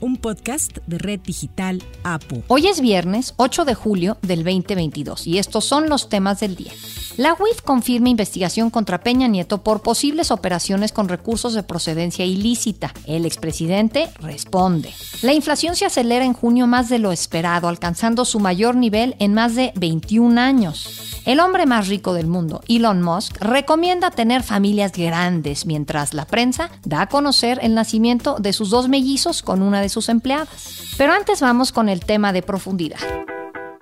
un podcast de Red Digital APU. Hoy es viernes 8 de julio del 2022 y estos son los temas del día. La UIF confirma investigación contra Peña Nieto por posibles operaciones con recursos de procedencia ilícita. El expresidente responde. La inflación se acelera en junio más de lo esperado, alcanzando su mayor nivel en más de 21 años. El hombre más rico del mundo, Elon Musk, recomienda tener familias grandes, mientras la prensa da a conocer el nacimiento de sus dos mellizos con una de sus empleadas. Pero antes vamos con el tema de profundidad.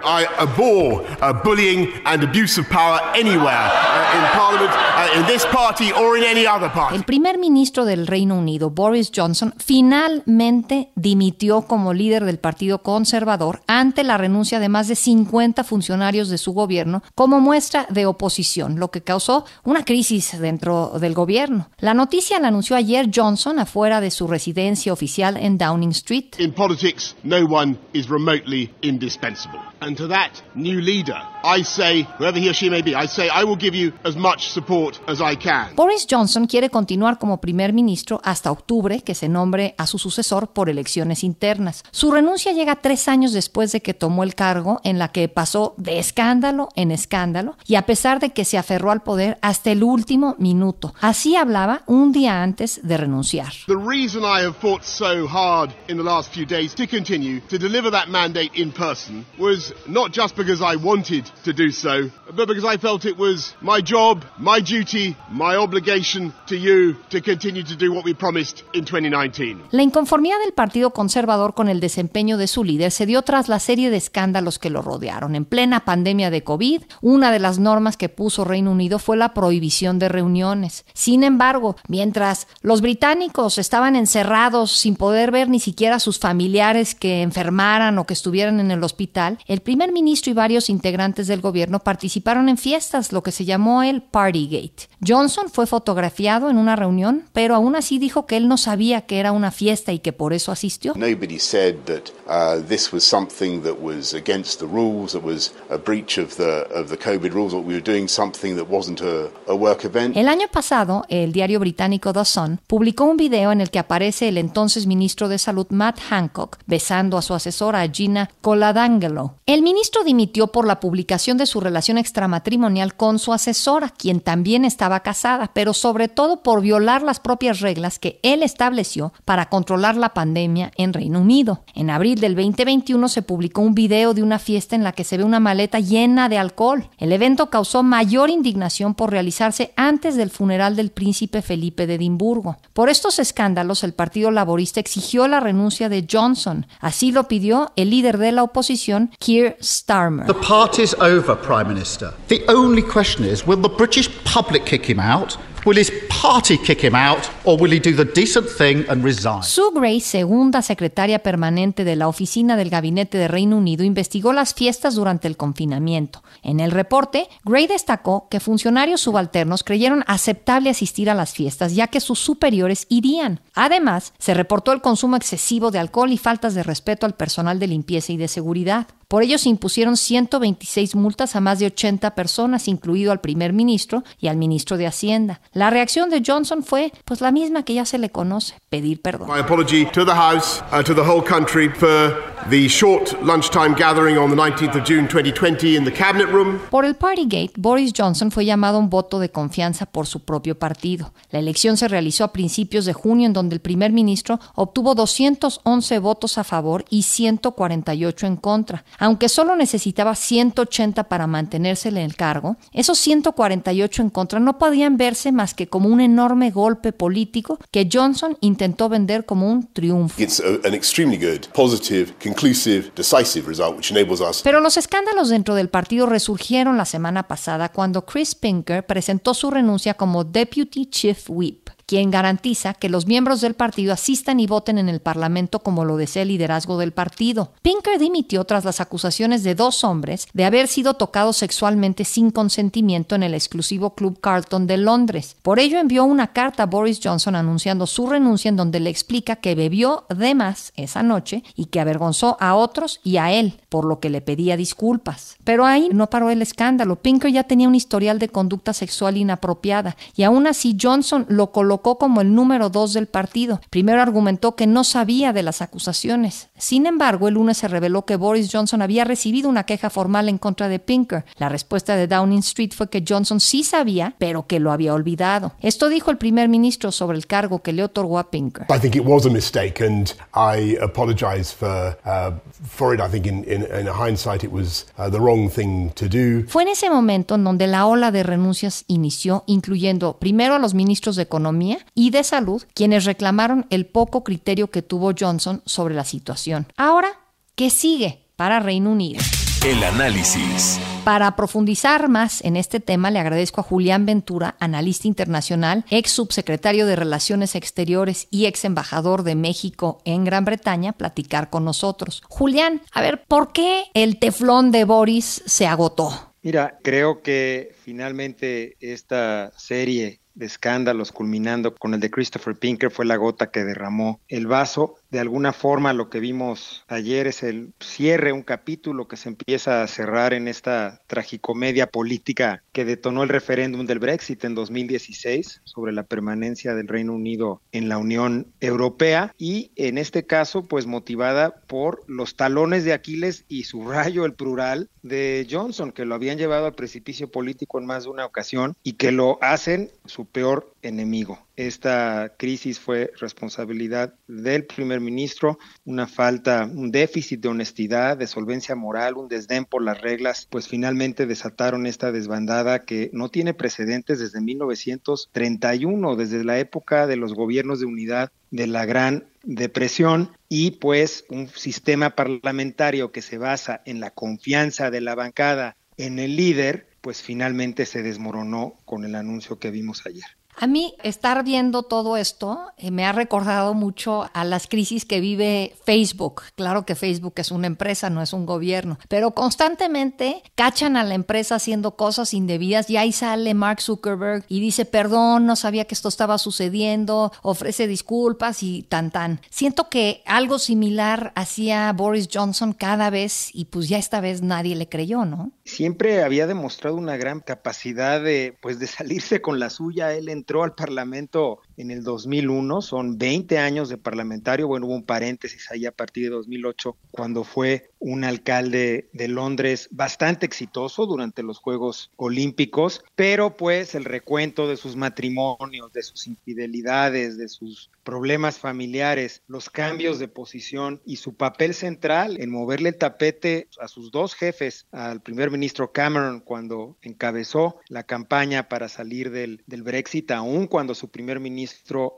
I abhor uh, bullying and abuse of power anywhere uh, in Parliament, uh, in this party or in any other party. El primer ministro del Reino Unido, Boris Johnson, finalmente dimitió como líder del Partido Conservador ante la renuncia de más de 50 funcionarios de su gobierno como muestra de oposición, lo que causó una crisis dentro del gobierno. La noticia la anunció ayer Johnson afuera de su residencia oficial en Downing Street. In politics, no one is remotely indispensable. And to that new leader, I say, whoever he or she may be, I say, I will give you as much support as I can. Boris Johnson quiere continuar como primer ministro hasta octubre, que se nombre a su sucesor por elecciones internas. Su renuncia llega tres años después de que tomó el cargo, en la que pasó de escándalo en escándalo, y a pesar de que se aferró al poder hasta el último minuto. Así hablaba un día antes de renunciar. The reason I have fought so hard in the last few days to continue to deliver that mandate in person was not just because I wanted to do so, but because I felt it was my job, my duty, my obligation to you to continue to do what we promised in 2019. La inconformidad del Partido Conservador con el desempeño de su líder se dio tras la serie de escándalos que lo rodearon. En plena pandemia de COVID, una de las normas que puso Reino Unido fue la prohibición de reuniones. Sin embargo, mientras los británicos estaban encerrados sin poder ver ni siquiera a sus familiares que enfermaran o que estuvieran en el hospital, el primer ministro y varios integrantes del gobierno participaron en fiestas, lo que se llamó el Partygate. Johnson fue fotografiado en una reunión, pero aún así dijo que él no sabía que era una fiesta y que por eso asistió. Nobody said that uh, this was something that was against the rules, that was a breach of the of the COVID rules, that we were doing something that wasn't a, a work event. El año pasado, el diario británico The Sun publicó un video en el que aparece el entonces ministro de Salud Matt Hancock besando a su asesora Gina Coladangelo. El ministro dimitió por la publicación de su relación extramatrimonial con su asesora, quien también estaba casada, pero sobre todo por violar las propias reglas que él estableció para controlar la pandemia en Reino Unido. En abril del 2021 se publicó un video de una fiesta en la que se ve una maleta llena de alcohol. El evento causó mayor indignación por realizarse antes del funeral del príncipe Felipe de Edimburgo. Por estos escándalos, el Partido Laborista exigió la renuncia de Johnson. Así lo pidió el líder de la oposición, Keir Starmer. The party's over, Prime Minister. The only question is will the British public kick him out? Will his party kick him out or will he do the decent thing and resign? Sue Gray, segunda secretaria permanente de la oficina del Gabinete de Reino Unido, investigó las fiestas durante el confinamiento. En el reporte, Gray destacó que funcionarios subalternos creyeron aceptable asistir a las fiestas ya que sus superiores irían. Además, se reportó el consumo excesivo de alcohol y faltas de respeto al personal de limpieza y de seguridad. Por ello se impusieron 126 multas a más de 80 personas, incluido al primer ministro y al ministro de Hacienda. La reacción de Johnson fue pues la misma que ya se le conoce, pedir perdón. My apology to the House and to the whole country for the short lunchtime gathering on the 19th of June 2020 in the Cabinet Room. Por el Partygate, Boris Johnson fue llamado a un voto de confianza por su propio partido. La elección se realizó a principios de junio en donde el primer ministro obtuvo 211 votos a favor y 148 en contra. Aunque solo necesitaba 180 para mantenerse en el cargo, esos 148 en contra no podían verse más que como un enorme golpe político que Johnson intentó vender como un triunfo. It's a, an extremely good, positive, conclusive, decisive result, which enables us. Pero los escándalos dentro del partido resurgieron la semana pasada cuando Chris Pinker presentó su renuncia como Deputy Chief Whip. Quien garantiza que los miembros del partido asistan y voten en el Parlamento como lo desea el liderazgo del partido. Pinker dimitió tras las acusaciones de dos hombres de haber sido tocados sexualmente sin consentimiento en el exclusivo Club Carlton de Londres. Por ello envió una carta a Boris Johnson anunciando su renuncia en donde le explica que bebió de más esa noche y que avergonzó a otros y a él, por lo que le pedía disculpas. Pero ahí no paró el escándalo. Pinker ya tenía un historial de conducta sexual inapropiada y aún así Johnson lo colocó como el número dos del partido. Primero argumentó que no sabía de las acusaciones. Sin embargo, el lunes se reveló que Boris Johnson había recibido una queja formal en contra de Pinker. La respuesta de Downing Street fue que Johnson sí sabía, pero que lo había olvidado. Esto dijo el primer ministro sobre el cargo que le otorgó a Pinker. I think it was a mistake and I apologize for, uh, for it. I think in, in, in hindsight it was uh, the wrong thing to do. Fue en ese momento en donde la ola de renuncias inició, incluyendo primero a los ministros de Economía y de Salud, quienes reclamaron el poco criterio que tuvo Johnson sobre la situación. Ahora, ¿qué sigue para Reino Unido? El análisis. Para profundizar más en este tema, le agradezco a Julián Ventura, analista internacional, ex subsecretario de Relaciones Exteriores y ex embajador de México en Gran Bretaña, platicar con nosotros. Julián, a ver, ¿por qué el teflón de Boris se agotó? Mira, creo que finalmente esta serie de escándalos culminando con el de Christopher Pinker fue la gota que derramó el vaso. De alguna forma lo que vimos ayer es el cierre, un capítulo que se empieza a cerrar en esta tragicomedia política que detonó el referéndum del Brexit en 2016 sobre la permanencia del Reino Unido en la Unión Europea y en este caso pues motivada por los talones de Aquiles y subrayo el plural de Johnson que lo habían llevado al precipicio político en más de una ocasión y que lo hacen su peor enemigo. Esta crisis fue responsabilidad del primer ministro, una falta, un déficit de honestidad, de solvencia moral, un desdén por las reglas, pues finalmente desataron esta desbandada que no tiene precedentes desde 1931, desde la época de los gobiernos de unidad de la Gran Depresión y pues un sistema parlamentario que se basa en la confianza de la bancada en el líder, pues finalmente se desmoronó con el anuncio que vimos ayer. A mí estar viendo todo esto eh, me ha recordado mucho a las crisis que vive Facebook. Claro que Facebook es una empresa, no es un gobierno, pero constantemente cachan a la empresa haciendo cosas indebidas y ahí sale Mark Zuckerberg y dice, perdón, no sabía que esto estaba sucediendo, ofrece disculpas y tan tan. Siento que algo similar hacía Boris Johnson cada vez y pues ya esta vez nadie le creyó, ¿no? Siempre había demostrado una gran capacidad de pues de salirse con la suya él en entró al Parlamento en el 2001, son 20 años de parlamentario, bueno, hubo un paréntesis ahí a partir de 2008, cuando fue un alcalde de Londres bastante exitoso durante los Juegos Olímpicos, pero pues el recuento de sus matrimonios, de sus infidelidades, de sus problemas familiares, los cambios de posición y su papel central en moverle el tapete a sus dos jefes, al primer ministro Cameron cuando encabezó la campaña para salir del, del Brexit, aún cuando su primer ministro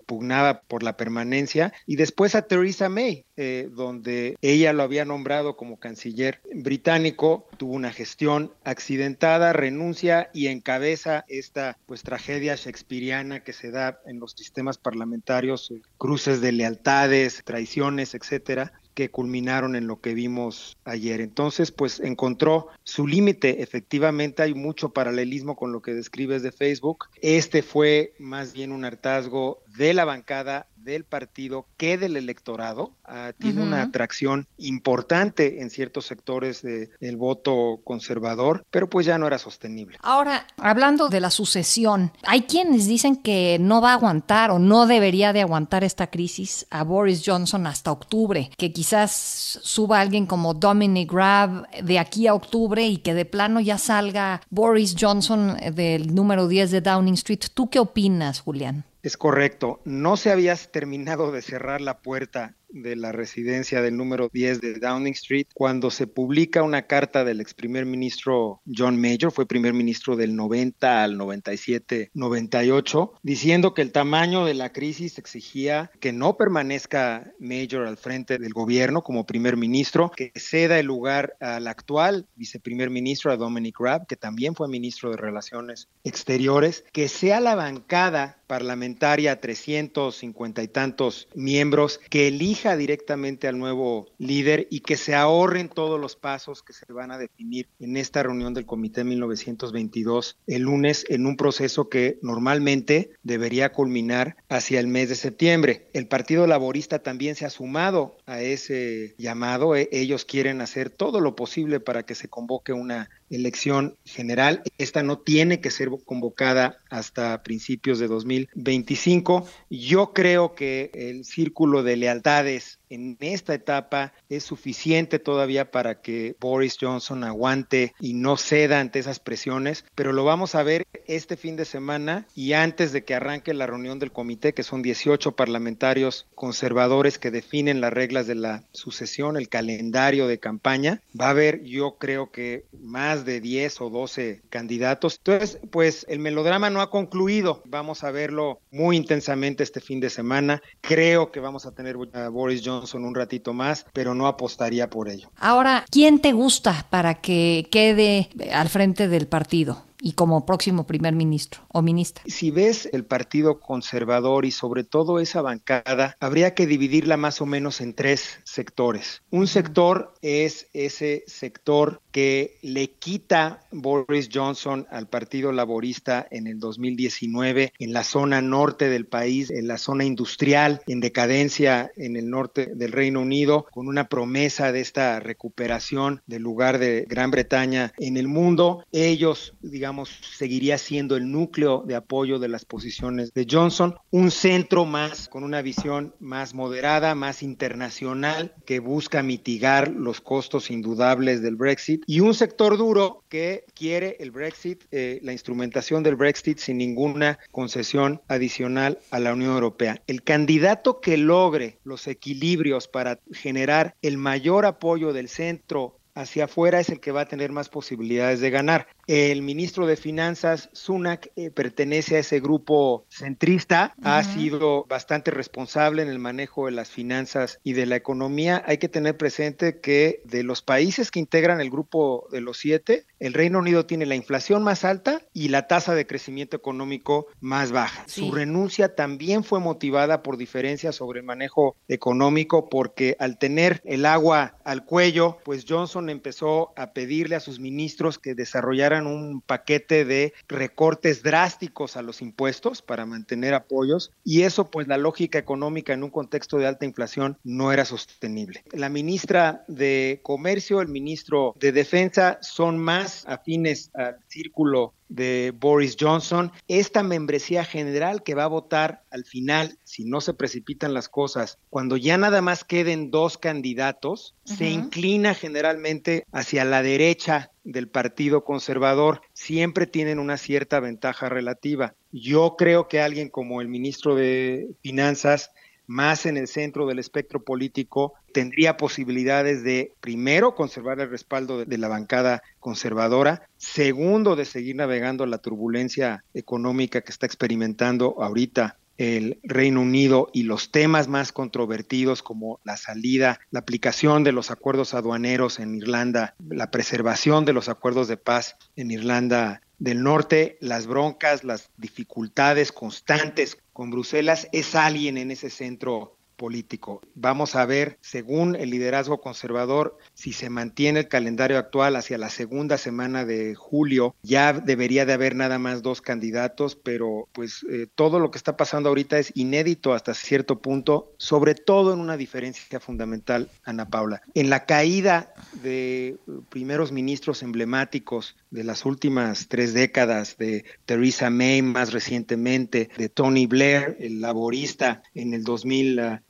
pugnaba por la permanencia, y después a Theresa May, eh, donde ella lo había nombrado como canciller británico, tuvo una gestión accidentada, renuncia y encabeza esta pues tragedia shakespeariana que se da en los sistemas parlamentarios cruces de lealtades, traiciones, etcétera, que culminaron en lo que vimos ayer. Entonces, pues encontró su límite. Efectivamente, hay mucho paralelismo con lo que describes de Facebook. Este fue más bien un hartazgo de la bancada del partido que del electorado. Ah, tiene una atracción importante en ciertos sectores del voto conservador, pero pues ya no era sostenible. Ahora, hablando de la sucesión, hay quienes dicen que no va a aguantar o no debería de aguantar esta crisis a Boris Johnson hasta octubre, que quizás suba alguien como Dominic Raab de aquí a octubre y que de plano ya salga Boris Johnson del número 10 de Downing Street. ¿Tú qué opinas, Julián? Es correcto. No se había terminado de cerrar la puerta de la residencia del número 10 de Downing Street cuando se publica una carta del ex primer ministro John Major, fue primer ministro del 90 al 97, 98, diciendo que el tamaño de la crisis exigía que no permanezca Major al frente del gobierno como primer ministro, que ceda el lugar al actual viceprimer ministro, a Dominic Raab, que también fue ministro de Relaciones Exteriores, que sea la bancada parlamentaria, 350 y tantos miembros, que elija directamente al nuevo líder y que se ahorren todos los pasos que se van a definir en esta reunión del Comité 1922 el lunes en un proceso que normalmente debería culminar hacia el mes de septiembre. El Partido Laborista también se ha sumado a ese llamado. E, ellos quieren hacer todo lo posible para que se convoque una elección general. Esta no tiene que ser convocada hasta principios de 2025. Yo creo que el círculo de lealtades en esta etapa es suficiente todavía para que Boris Johnson aguante y no ceda ante esas presiones, pero lo vamos a ver este fin de semana y antes de que arranque la reunión del comité, que son 18 parlamentarios conservadores que definen las reglas de la sucesión, el calendario de campaña, va a haber yo creo que más de 10 o 12 candidatos. Entonces, pues el melodrama no ha concluido. Vamos a verlo muy intensamente este fin de semana. Creo que vamos a tener a Boris Johnson un ratito más, pero no apostaría por ello. Ahora, ¿quién te gusta para que quede al frente del partido? Y como próximo primer ministro o ministra. Si ves el Partido Conservador y sobre todo esa bancada, habría que dividirla más o menos en tres sectores. Un sector es ese sector que le quita Boris Johnson al Partido Laborista en el 2019 en la zona norte del país, en la zona industrial en decadencia en el norte del Reino Unido, con una promesa de esta recuperación del lugar de Gran Bretaña en el mundo. Ellos, digamos, seguiría siendo el núcleo de apoyo de las posiciones de Johnson, un centro más con una visión más moderada, más internacional, que busca mitigar los costos indudables del Brexit y un sector duro que quiere el Brexit, eh, la instrumentación del Brexit sin ninguna concesión adicional a la Unión Europea. El candidato que logre los equilibrios para generar el mayor apoyo del centro hacia afuera es el que va a tener más posibilidades de ganar. El ministro de Finanzas, Sunak, eh, pertenece a ese grupo centrista, ha sido bastante responsable en el manejo de las finanzas y de la economía. Hay que tener presente que de los países que integran el grupo de los siete, el Reino Unido tiene la inflación más alta y la tasa de crecimiento económico más baja. Su renuncia también fue motivada por diferencias sobre el manejo económico, porque al tener el agua al cuello, pues Johnson empezó a pedirle a sus ministros que desarrollaran un paquete de recortes drásticos a los impuestos para mantener apoyos y eso pues la lógica económica en un contexto de alta inflación no era sostenible. La ministra de Comercio, el ministro de Defensa son más afines al círculo de Boris Johnson, esta membresía general que va a votar al final, si no se precipitan las cosas, cuando ya nada más queden dos candidatos, se inclina generalmente hacia la derecha del Partido Conservador. Siempre tienen una cierta ventaja relativa. Yo creo que alguien como el ministro de Finanzas más en el centro del espectro político, tendría posibilidades de, primero, conservar el respaldo de, la bancada conservadora, segundo, de seguir navegando la turbulencia económica que está experimentando ahorita el Reino Unido y los temas más controvertidos como la salida, la aplicación de los acuerdos aduaneros en Irlanda, la preservación de los acuerdos de paz en Irlanda del Norte, las broncas, las dificultades constantes con Bruselas, es alguien en ese centro político. Vamos a ver, según el liderazgo conservador, si se mantiene el calendario actual hacia la segunda semana de julio, ya debería de haber nada más dos candidatos, pero pues eh, todo lo que está pasando ahorita es inédito hasta cierto punto, sobre todo en una diferencia fundamental, Ana Paula. En la caída de primeros ministros emblemáticos de las últimas tres décadas, de Theresa May más recientemente, de Tony Blair, el laborista en el 2000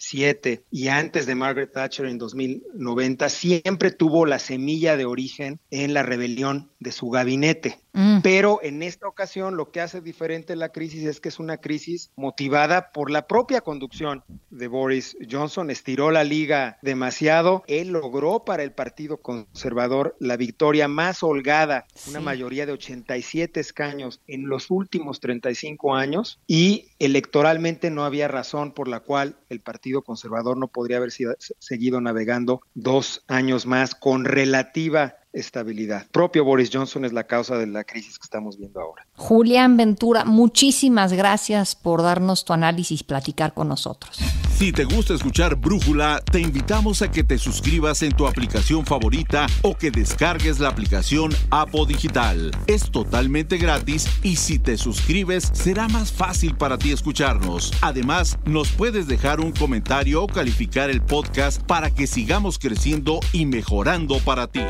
y antes de Margaret Thatcher en 2090, siempre tuvo la semilla de origen en la rebelión de su gabinete. Mm. Pero en esta ocasión lo que hace diferente la crisis es que es una crisis motivada por la propia conducción de Boris Johnson. Estiró la liga demasiado. Él logró para el Partido Conservador la victoria más holgada, una mayoría de 87 escaños en los últimos 35 años y electoralmente no había razón por la cual el Partido Conservador no podría haber sido, seguido navegando dos años más con relativa estabilidad. Propio Boris Johnson es la causa de la crisis que estamos viendo ahora. Julián Ventura, muchísimas gracias por darnos tu análisis y platicar con nosotros. Si te gusta escuchar Brújula, te invitamos a que te suscribas en tu aplicación favorita o que descargues la aplicación Apo Digital. Es totalmente gratis y si te suscribes será más fácil para ti escucharnos. Además, nos puedes dejar un comentario o calificar el podcast para que sigamos creciendo y mejorando para ti.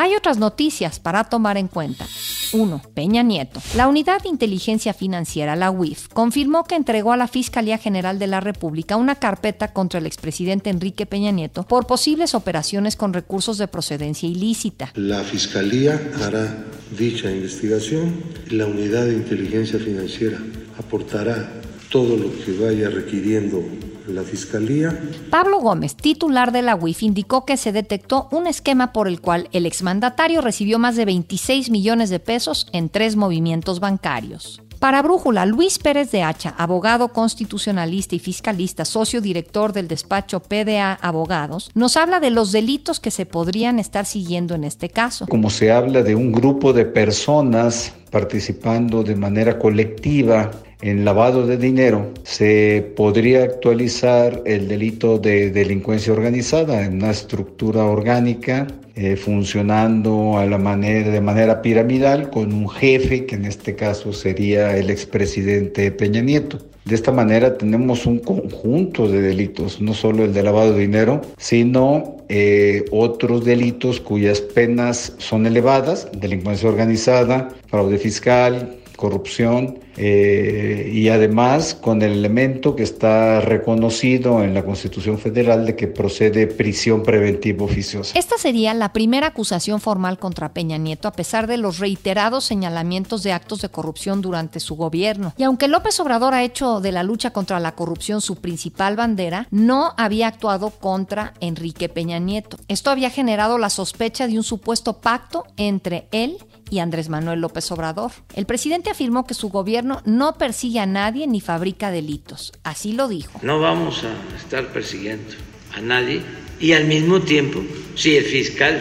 Hay otras noticias para tomar en cuenta. 1. Peña Nieto. La Unidad de Inteligencia Financiera, la UIF, confirmó que entregó a la Fiscalía General de la República una carpeta contra el expresidente Enrique Peña Nieto por posibles operaciones con recursos de procedencia ilícita. La Fiscalía hará dicha investigación. La Unidad de Inteligencia Financiera aportará todo lo que vaya requiriendo la Fiscalía. Pablo Gómez, titular de la UIF, indicó que se detectó un esquema por el cual el exmandatario recibió más de 26 millones de pesos en tres movimientos bancarios. Para Brújula, Luis Pérez de Hacha, abogado constitucionalista y fiscalista, socio director del despacho PDA Abogados, nos habla de los delitos que se podrían estar siguiendo en este caso. Como se habla de un grupo de personas participando de manera colectiva en lavado de dinero, se podría actualizar el delito de delincuencia organizada en una estructura orgánica eh, funcionando a la manera, de manera piramidal con un jefe, que en este caso sería el expresidente Peña Nieto. De esta manera tenemos un conjunto de delitos, no solo el de lavado de dinero, sino eh, otros delitos cuyas penas son elevadas, delincuencia organizada, fraude fiscal, corrupción eh, y además con el elemento que está reconocido en la Constitución Federal de que procede prisión preventiva oficiosa. Esta sería la primera acusación formal contra Peña Nieto a pesar de los reiterados señalamientos de actos de corrupción durante su gobierno. Y aunque López Obrador ha hecho de la lucha contra la corrupción su principal bandera, no había actuado contra Enrique Peña Nieto. Esto había generado la sospecha de un supuesto pacto entre él y Andrés Manuel López Obrador. El presidente afirmó que su gobierno no persigue a nadie ni fabrica delitos. Así lo dijo. No vamos a estar persiguiendo a nadie y al mismo tiempo, si el fiscal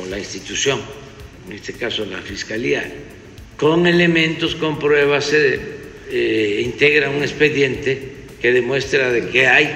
o la institución, en este caso la fiscalía, con elementos, con pruebas, se eh, integra un expediente que demuestra de que hay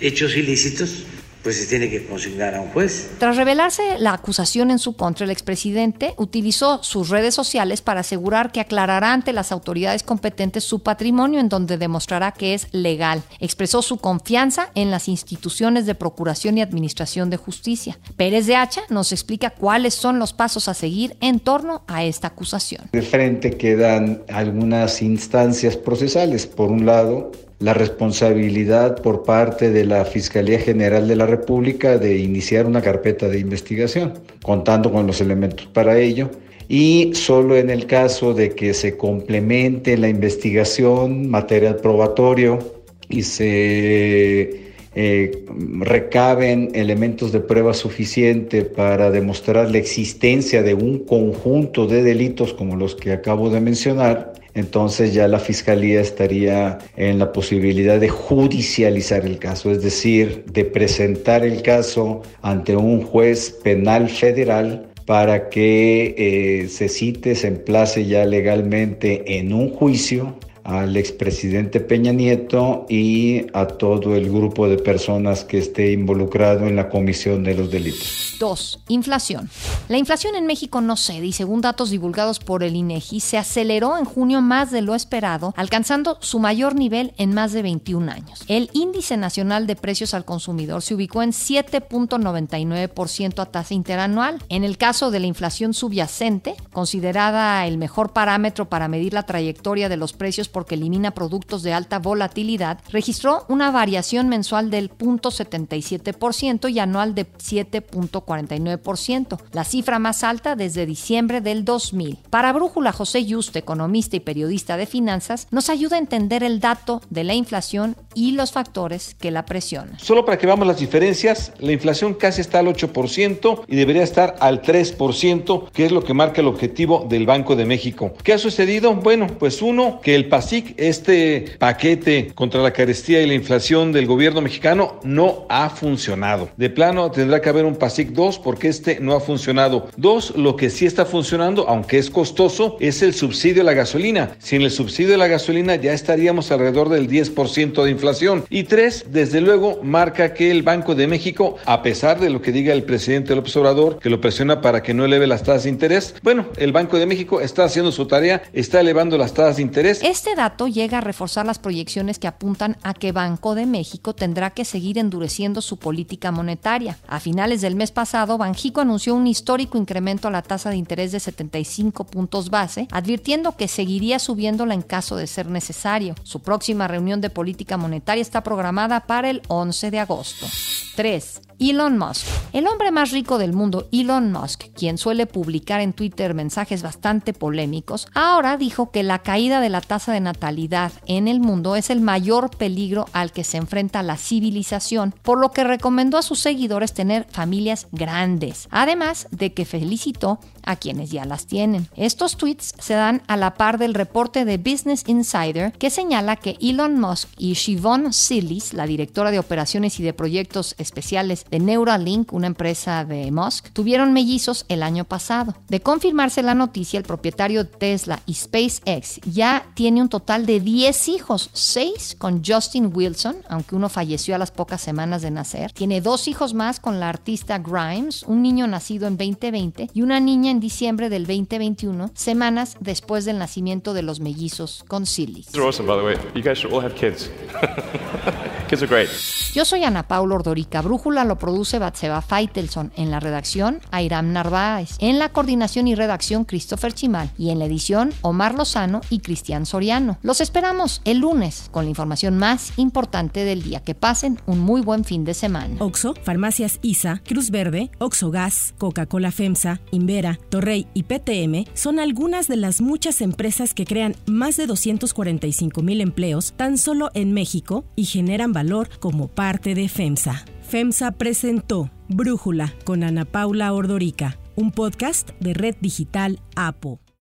hechos ilícitos, pues se tiene que consignar a un juez. Tras revelarse la acusación en su contra, el expresidente utilizó sus redes sociales para asegurar que aclarará ante las autoridades competentes su patrimonio en donde demostrará que es legal. Expresó su confianza en las instituciones de procuración y administración de justicia. Pérez de Hacha nos explica cuáles son los pasos a seguir en torno a esta acusación. De frente quedan algunas instancias procesales. Por un lado, la responsabilidad por parte de la Fiscalía General de la República de iniciar una carpeta de investigación, contando con los elementos para ello. Y solo en el caso de que se complemente la investigación, material probatorio y se eh, recaben elementos de prueba suficiente para demostrar la existencia de un conjunto de delitos como los que acabo de mencionar, entonces ya la fiscalía estaría en la posibilidad de judicializar el caso, es decir, de presentar el caso ante un juez penal federal para que eh, se cite, se emplace ya legalmente en un juicio al expresidente Peña Nieto y a todo el grupo de personas que esté involucrado en la comisión de los delitos. 2. Inflación. La inflación en México no cede y según datos divulgados por el INEGI se aceleró en junio más de lo esperado, alcanzando su mayor nivel en más de 21 años. El índice nacional de precios al consumidor se ubicó en 7.99% a tasa interanual. En el caso de la inflación subyacente, considerada el mejor parámetro para medir la trayectoria de los precios porque elimina productos de alta volatilidad, registró una variación mensual del 0.77% y anual de 7.49%, la cifra más alta desde diciembre del 2000. Para Brújula, José Yuste, economista y periodista de finanzas, nos ayuda a entender el dato de la inflación y los factores que la presionan. Solo para que veamos las diferencias, la inflación casi está al 8% y debería estar al 3%, que es lo que marca el objetivo del Banco de México. ¿Qué ha sucedido? Bueno, pues uno, que el Este paquete contra la carestía y la inflación del gobierno mexicano, no ha funcionado. De plano, tendrá que haber un PASIC 2 porque este no ha funcionado. Dos, lo que sí está funcionando, aunque es costoso, es el subsidio a la gasolina. Sin el subsidio a la gasolina ya estaríamos alrededor del 10% de inflación. Y tres, desde luego, marca que el Banco de México, a pesar de lo que diga el presidente López Obrador, que lo presiona para que no eleve las tasas de interés, bueno, el Banco de México está haciendo su tarea, está elevando las tasas de interés. Este dato llega a reforzar las proyecciones que apuntan a que Banco de México tendrá que seguir endureciendo su política monetaria. A finales del mes pasado, Banjico anunció un histórico incremento a la tasa de interés de 75 puntos base, advirtiendo que seguiría subiéndola en caso de ser necesario. Su próxima reunión de política monetaria está programada para el 11 de agosto. 3. Elon Musk. El hombre más rico del mundo, Elon Musk, quien suele publicar en Twitter mensajes bastante polémicos, ahora dijo que la caída de la tasa de natalidad en el mundo es el mayor peligro al que se enfrenta la civilización, por lo que recomendó a sus seguidores tener familias grandes, además de que felicitó a quienes ya las tienen. Estos tweets se dan a la par del reporte de Business Insider que señala que Elon Musk y Shivon Silis, la directora de operaciones y de proyectos especiales de Neuralink, una empresa de Musk, tuvieron mellizos el año pasado. De confirmarse la noticia, el propietario de Tesla y SpaceX ya tiene un total de 10 hijos, 6 con Justin Wilson, aunque uno falleció a las pocas semanas de nacer. Tiene dos hijos más con la artista Grimes, un niño nacido en 2020 y una niña en diciembre del 2021, semanas después del nacimiento de los mellizos con Silly. Yo soy Ana Paula Ordorica. Brújula lo produce Batseba Feitelson. En la redacción, Airam Narváez. En la coordinación y redacción, Christopher Chimal. Y en la edición, Omar Lozano y Cristian Soriano. Los esperamos el lunes con la información más importante del día. Que pasen un muy buen fin de semana. Oxo, Farmacias ISA, Cruz Verde, Oxo Gas, Coca-Cola FEMSA, Invera, Torrey y PTM son algunas de las muchas empresas que crean más de 245 mil empleos tan solo en México y generan valor como parte de FEMSA. FEMSA presentó Brújula con Ana Paula Ordorica, un podcast de Red Digital APO.